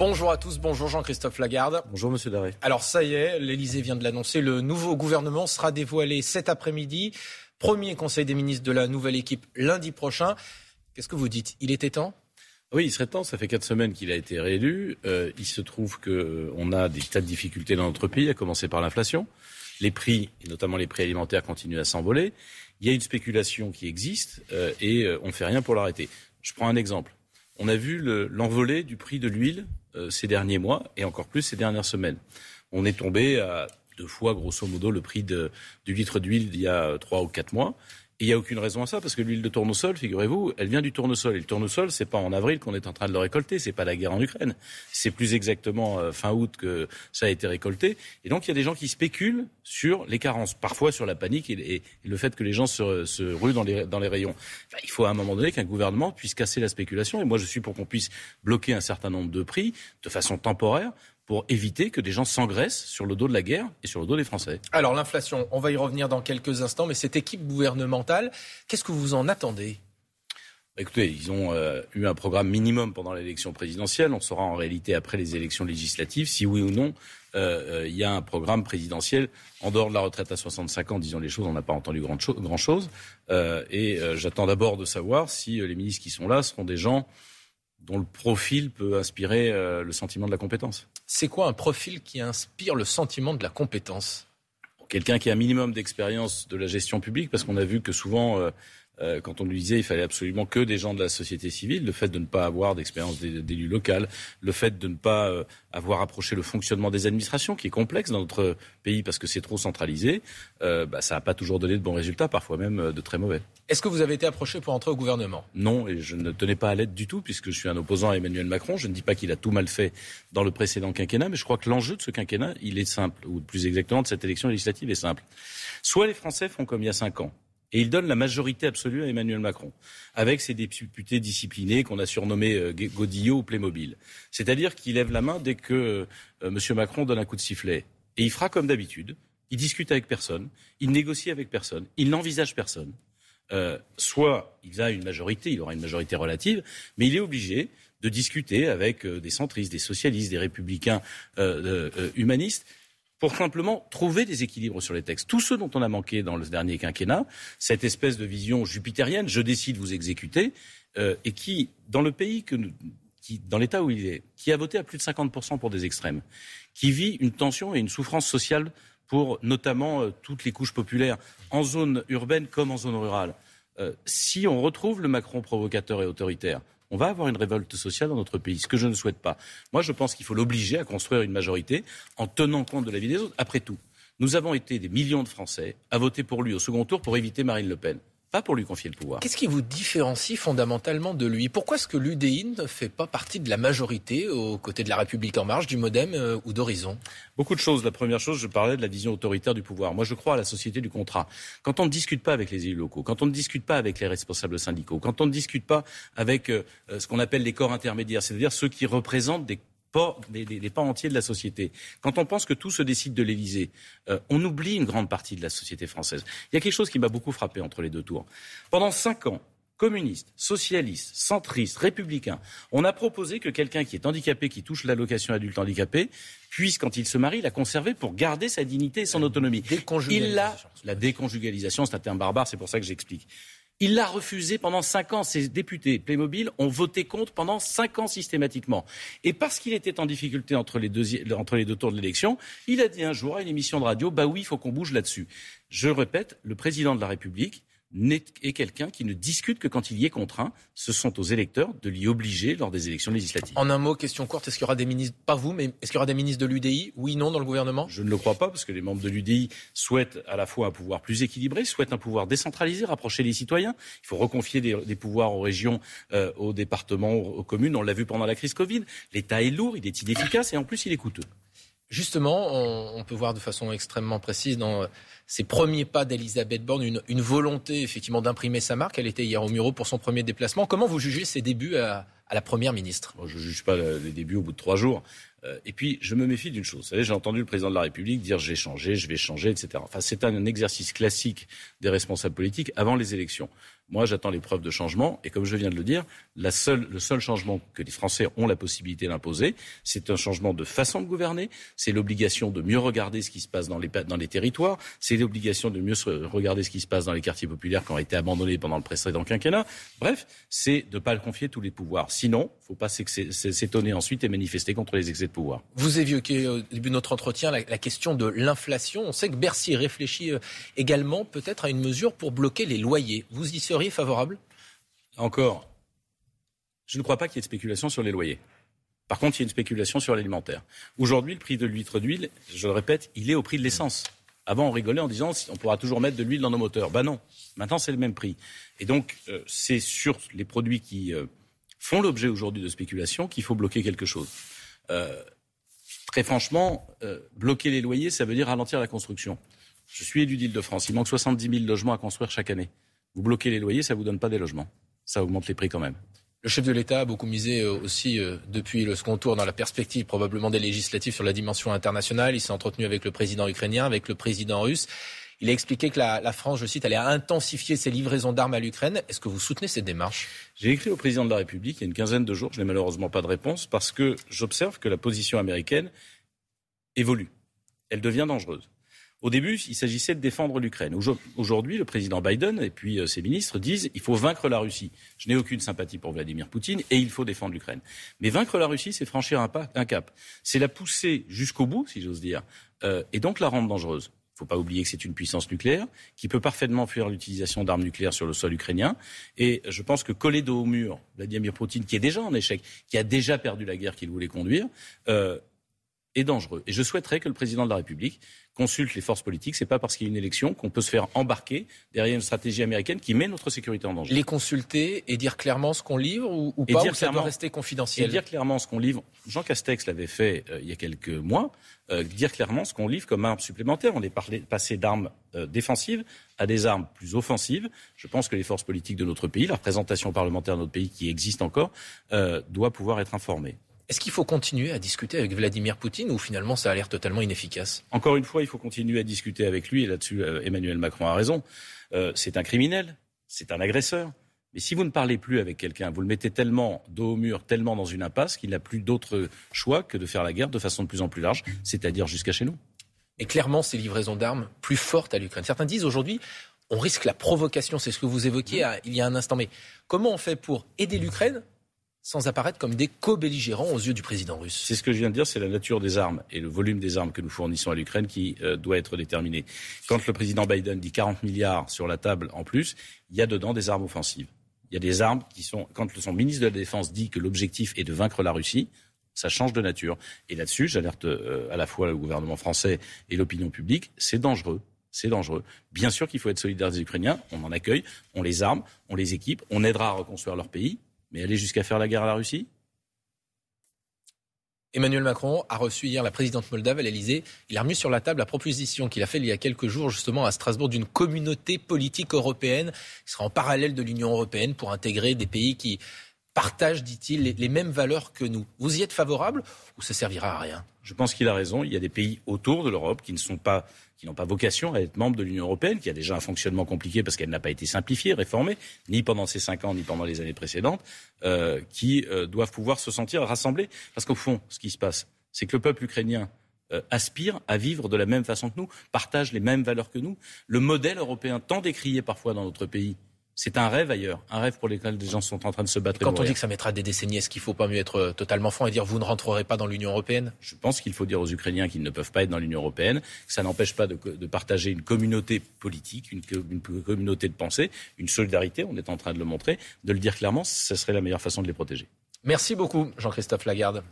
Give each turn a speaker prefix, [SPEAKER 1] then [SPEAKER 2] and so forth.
[SPEAKER 1] Bonjour à tous, bonjour Jean-Christophe Lagarde.
[SPEAKER 2] Bonjour Monsieur Daré.
[SPEAKER 1] Alors ça y est, l'Elysée vient de l'annoncer, le nouveau gouvernement sera dévoilé cet après-midi. Premier conseil des ministres de la nouvelle équipe lundi prochain. Qu'est-ce que vous dites? Il était temps?
[SPEAKER 2] Oui, il serait temps. Ça fait quatre semaines qu'il a été réélu. Euh, il se trouve qu'on a des tas de difficultés dans notre pays, à commencer par l'inflation. Les prix, et notamment les prix alimentaires, continuent à s'envoler. Il y a une spéculation qui existe euh, et euh, on ne fait rien pour l'arrêter. Je prends un exemple. On a vu l'envolée du prix de l'huile ces derniers mois et encore plus ces dernières semaines. On est tombé à deux fois, grosso modo, le prix du litre d'huile il y a trois ou quatre mois il n'y a aucune raison à ça, parce que l'huile de tournesol, figurez-vous, elle vient du tournesol. Et le tournesol, c'est pas en avril qu'on est en train de le récolter, c'est pas la guerre en Ukraine. C'est plus exactement euh, fin août que ça a été récolté. Et donc, il y a des gens qui spéculent sur les carences, parfois sur la panique et, le fait que les gens se, se ruent dans les, dans les rayons. il faut à un moment donné qu'un gouvernement puisse casser la spéculation. Et moi, je suis pour qu'on puisse bloquer un certain nombre de prix de façon temporaire pour éviter que des gens s'engraissent sur le dos de la guerre et sur le dos des Français.
[SPEAKER 1] Alors l'inflation, on va y revenir dans quelques instants, mais cette équipe gouvernementale, qu'est-ce que vous en attendez?
[SPEAKER 2] Écoutez, ils ont euh, eu un programme minimum pendant l'élection présidentielle. On saura en réalité après les élections législatives si oui ou non euh, euh, il y a un programme présidentiel en dehors de la retraite à 65 ans. Disons les choses, on n'a pas entendu grand, grand chose. et j'attends d'abord de savoir si les ministres qui sont là seront des gens dont le profil peut inspirer le sentiment de la compétence.
[SPEAKER 1] C'est quoi un profil qui inspire le sentiment de la compétence?
[SPEAKER 2] Quelqu'un qui a un minimum d'expérience de la gestion publique, parce qu'on a vu que souvent, euh, euh, quand on lui disait il fallait absolument que des gens de la société civile, le fait de ne pas avoir d'expérience d'élu local, le fait de ne pas euh, avoir approché le fonctionnement des administrations, qui est complexe dans notre pays parce que c'est trop centralisé, euh, bah, ça n'a pas toujours donné de bons résultats, parfois même de très mauvais.
[SPEAKER 1] Est-ce que vous avez été approché pour entrer au gouvernement?
[SPEAKER 2] Non, et je ne tenais pas à l'aide du tout, puisque je suis un opposant à Emmanuel Macron. Je ne dis pas qu'il a tout mal fait dans le précédent quinquennat, mais je crois que l'enjeu de ce quinquennat, il est simple, ou plus exactement de cette élection législative est simple. Soit les Français font comme il y a cinq ans, et il donne la majorité absolue à Emmanuel Macron, avec ses députés disciplinés qu'on a surnommés euh, Godillot ou Playmobil. C'est-à-dire qu'il lève la main dès que euh, M. Macron donne un coup de sifflet. Et il fera comme d'habitude. Il discute avec personne, il négocie avec personne, il n'envisage personne. Euh, soit il a une majorité, il aura une majorité relative, mais il est obligé de discuter avec des centristes, des socialistes, des républicains humanistes pour simplement trouver des équilibres sur les textes. Tous ceux dont on a manqué dans le dernier quinquennat, cette espèce de vision jupitérienne, je décide, vous exécuter, euh, et qui, dans le pays, dans l'état où il est, qui a voté à plus de 50% pour des extrêmes, qui vit une tension et une souffrance sociale pour notamment euh, toutes les couches populaires, en zone urbaine comme en zone rurale. Euh, si on retrouve le Macron provocateur et autoritaire, on va avoir une révolte sociale dans notre pays, ce que je ne souhaite pas. Moi, je pense qu'il faut l'obliger à construire une majorité en tenant compte de la vie des autres. Après tout, nous avons été des millions de Français à voter pour lui au second tour pour éviter Marine Le Pen pas pour lui confier le pouvoir.
[SPEAKER 1] Qu'est-ce qui vous différencie fondamentalement de lui? Pourquoi est-ce que l'UDI ne fait pas partie de la majorité aux côtés de la République en marche, du Modem euh, ou d'Horizon?
[SPEAKER 2] Beaucoup de choses. La première chose, je parlais de la vision autoritaire du pouvoir. Moi, je crois à la société du contrat. Quand on ne discute pas avec les élus locaux, quand on ne discute pas avec les responsables syndicaux, quand on ne discute pas avec euh, ce qu'on appelle les corps intermédiaires, c'est-à-dire ceux qui représentent des pas, des, pas entiers de la société. Quand on pense que tout se décide de l'Élysée, euh, on oublie une grande partie de la société française. Il y a quelque chose qui m'a beaucoup frappé entre les deux tours. Pendant cinq ans, communistes, socialistes, centristes, républicains, on a proposé que quelqu'un qui est handicapé, qui touche l'allocation adulte handicapé, puisse, quand il se marie, la conserver pour garder sa dignité et son autonomie. Il a, la déconjugalisation, c'est un terme barbare, c'est pour ça que j'explique. Il l'a refusé pendant cinq ans. Ses députés Playmobil ont voté contre pendant cinq ans systématiquement. Et parce qu'il était en difficulté entre les, deux, entre les deux tours de l'élection, il a dit un jour à une émission de radio, bah oui, il faut qu'on bouge là-dessus. Je répète, le président de la République est quelqu'un qui ne discute que quand il y est contraint. Ce sont aux électeurs de l'y obliger lors des élections législatives.
[SPEAKER 1] En un mot, question courte, est-ce qu'il y aura des ministres, pas vous, mais est-ce qu'il y aura des ministres de l'UDI Oui, non, dans le gouvernement?
[SPEAKER 2] Je ne le crois pas, parce que les membres de l'UDI souhaitent à la fois un pouvoir plus équilibré, souhaitent un pouvoir décentralisé, rapprocher les citoyens. Il faut reconfier des, pouvoirs aux régions, euh, aux départements, aux communes. On l'a vu pendant la crise Covid. L'État est lourd, il est inefficace et en plus il est coûteux.
[SPEAKER 1] Justement, on, peut voir de façon extrêmement précise dans ces premiers pas d'Elisabeth Borne une, volonté effectivement d'imprimer sa marque. Elle était hier au Muro pour son premier déplacement. Comment vous jugez ses débuts à, la première ministre?
[SPEAKER 2] Je ne juge pas les débuts au bout de trois jours. Euh, et puis, je me méfie d'une chose. Vous savez, j'ai entendu le président de la République dire j'ai changé, je vais changer, etc. Enfin, c'est un exercice classique des responsables politiques avant les élections. Moi, j'attends les preuves de changement. Et comme je viens de le dire, le seul changement que les Français ont la possibilité d'imposer, c'est un changement de façon de gouverner. C'est l'obligation de mieux regarder ce qui se passe dans les, territoires. C'est l'obligation de mieux regarder ce qui se passe dans les quartiers populaires qui ont été abandonnés pendant le précédent quinquennat. Bref, c'est de ne pas le confier tous les pouvoirs. Sinon, il ne faut pas s'étonner ensuite et manifester contre les excès de pouvoir.
[SPEAKER 1] Vous évoquez au début de notre entretien la, la question de l'inflation. On sait que Bercy réfléchit euh, également peut-être à une mesure pour bloquer les loyers. Vous y serez favorable?
[SPEAKER 2] Encore, je ne crois pas qu'il y ait de spéculation sur les loyers. Par contre, il y a une spéculation sur l'alimentaire. Aujourd'hui, le prix de l'huître d'huile, je le répète, il est au prix de l'essence. Avant, on rigolait en disant on pourra toujours mettre de l'huile dans nos moteurs. Ben non, maintenant c'est le même prix. Et donc, euh, c'est sur les produits qui euh, font l'objet aujourd'hui de spéculation qu'il faut bloquer quelque chose. Euh, très franchement, bloquer les loyers, ça veut dire ralentir la construction. Je suis élu d'Île-de-France. Il manque 70 000 logements à construire chaque année. Vous bloquez les loyers, ça ne vous donne pas des logements. Ça augmente les prix quand même.
[SPEAKER 1] Le chef de l'État a beaucoup misé euh, aussi euh, depuis le second tour dans la perspective probablement des législatives sur la dimension internationale. Il s'est entretenu avec le président ukrainien, avec le président russe. Il a expliqué que la, France, je cite, allait intensifier ses livraisons d'armes à l'Ukraine. Est-ce que vous soutenez cette démarche?
[SPEAKER 2] J'ai écrit au président de la République il y a une quinzaine de jours. Je n'ai malheureusement pas de réponse parce que j'observe que la position américaine évolue. Elle devient dangereuse. Au début, il s'agissait de défendre l'Ukraine. Aujourd'hui, le président Biden et puis euh, ses ministres disent il faut vaincre la Russie. Je n'ai aucune sympathie pour Vladimir Poutine et il faut défendre l'Ukraine. Mais vaincre la Russie, c'est franchir un, pas, un cap. C'est la pousser jusqu'au bout, si j'ose dire, euh, et donc la rendre dangereuse. Faut pas oublier que c'est une puissance nucléaire qui peut parfaitement fuir l'utilisation d'armes nucléaires sur le sol ukrainien. Et je pense que coller dos au mur Vladimir Poutine, qui est déjà en échec, qui a déjà perdu la guerre qu'il voulait conduire, euh, est dangereux. Et je souhaiterais que le président de la République consulte les forces politiques. Ce n'est pas parce qu'il y a une élection qu'on peut se faire embarquer derrière une stratégie américaine qui met notre sécurité en danger.
[SPEAKER 1] Les consulter et dire clairement ce qu'on livre ou, ou pas, dire ou ça doit rester confidentiel
[SPEAKER 2] Et dire clairement ce qu'on livre. Jean Castex l'avait fait euh, il y a quelques mois. Euh, dire clairement ce qu'on livre comme arme supplémentaire. On est passé d'armes euh, défensives à des armes plus offensives. Je pense que les forces politiques de notre pays, la représentation parlementaire de notre pays qui existe encore, doit pouvoir être informée.
[SPEAKER 1] Est-ce qu'il faut continuer à discuter avec Vladimir Poutine ou finalement ça a l'air totalement inefficace
[SPEAKER 2] Encore une fois, il faut continuer à discuter avec lui et là-dessus euh, Emmanuel Macron a raison. Euh, c'est un criminel, c'est un agresseur. Mais si vous ne parlez plus avec quelqu'un, vous le mettez tellement dos au mur, tellement dans une impasse qu'il n'a plus d'autre choix que de faire la guerre de façon de plus en plus large, c'est-à-dire jusqu'à chez nous.
[SPEAKER 1] Et clairement, ces livraisons d'armes plus fortes à l'Ukraine. Certains disent aujourd'hui, on risque la provocation, c'est ce que vous évoquiez il y a un instant. Mais comment on fait pour aider l'Ukraine sans apparaître comme des co-belligérants aux yeux du président russe.
[SPEAKER 2] C'est ce que je viens de dire, c'est la nature des armes et le volume des armes que nous fournissons à l'Ukraine qui euh, doit être déterminé. Quand le président Biden dit 40 milliards sur la table en plus, il y a dedans des armes offensives. Il y a des armes qui sont, quand son ministre de la Défense dit que l'objectif est de vaincre la Russie, ça change de nature. Et là-dessus, j'alerte euh, à la fois le gouvernement français et l'opinion publique, c'est dangereux. C'est dangereux. Bien sûr qu'il faut être solidaire des Ukrainiens, on en accueille, on les arme, on les équipe, on aidera à reconstruire leur pays, mais aller jusqu'à faire la guerre à la Russie?
[SPEAKER 1] Emmanuel Macron a reçu hier la présidente moldave à l'Elysée. Il a remis sur la table la proposition qu'il a faite il y a quelques jours justement à Strasbourg d'une communauté politique européenne qui sera en parallèle de l'Union européenne pour intégrer des pays qui partagent, dit-il, les, les, mêmes valeurs que nous. Vous y êtes favorable ou ça servira à rien?
[SPEAKER 2] Je pense qu'il a raison. Il y a des pays autour de l'Europe qui ne sont pas qui n'ont pas vocation à être membres de l'Union européenne, qui a déjà un fonctionnement compliqué parce qu'elle n'a pas été simplifiée, réformée, ni pendant ces cinq ans, ni pendant les années précédentes, euh, qui euh, doivent pouvoir se sentir rassemblés. Parce qu'au fond, ce qui se passe, c'est que le peuple ukrainien euh, aspire à vivre de la même façon que nous, partage les mêmes valeurs que nous. Le modèle européen, tant décrié parfois dans notre pays, c'est un rêve ailleurs, un rêve pour lequel des gens sont en train de se battre.
[SPEAKER 1] Quand on dit que ça mettra des décennies, est-ce qu'il ne faut pas mieux être euh, totalement franc et dire vous ne rentrerez pas dans l'Union européenne?
[SPEAKER 2] Je pense qu'il faut dire aux Ukrainiens qu'ils ne peuvent pas être dans l'Union européenne. Ça n'empêche pas de, partager une communauté politique, une, une, communauté de pensée, une solidarité. On est en train de le montrer, de le dire clairement. Ce serait la meilleure façon de les protéger.
[SPEAKER 1] Merci beaucoup, Jean-Christophe Lagarde.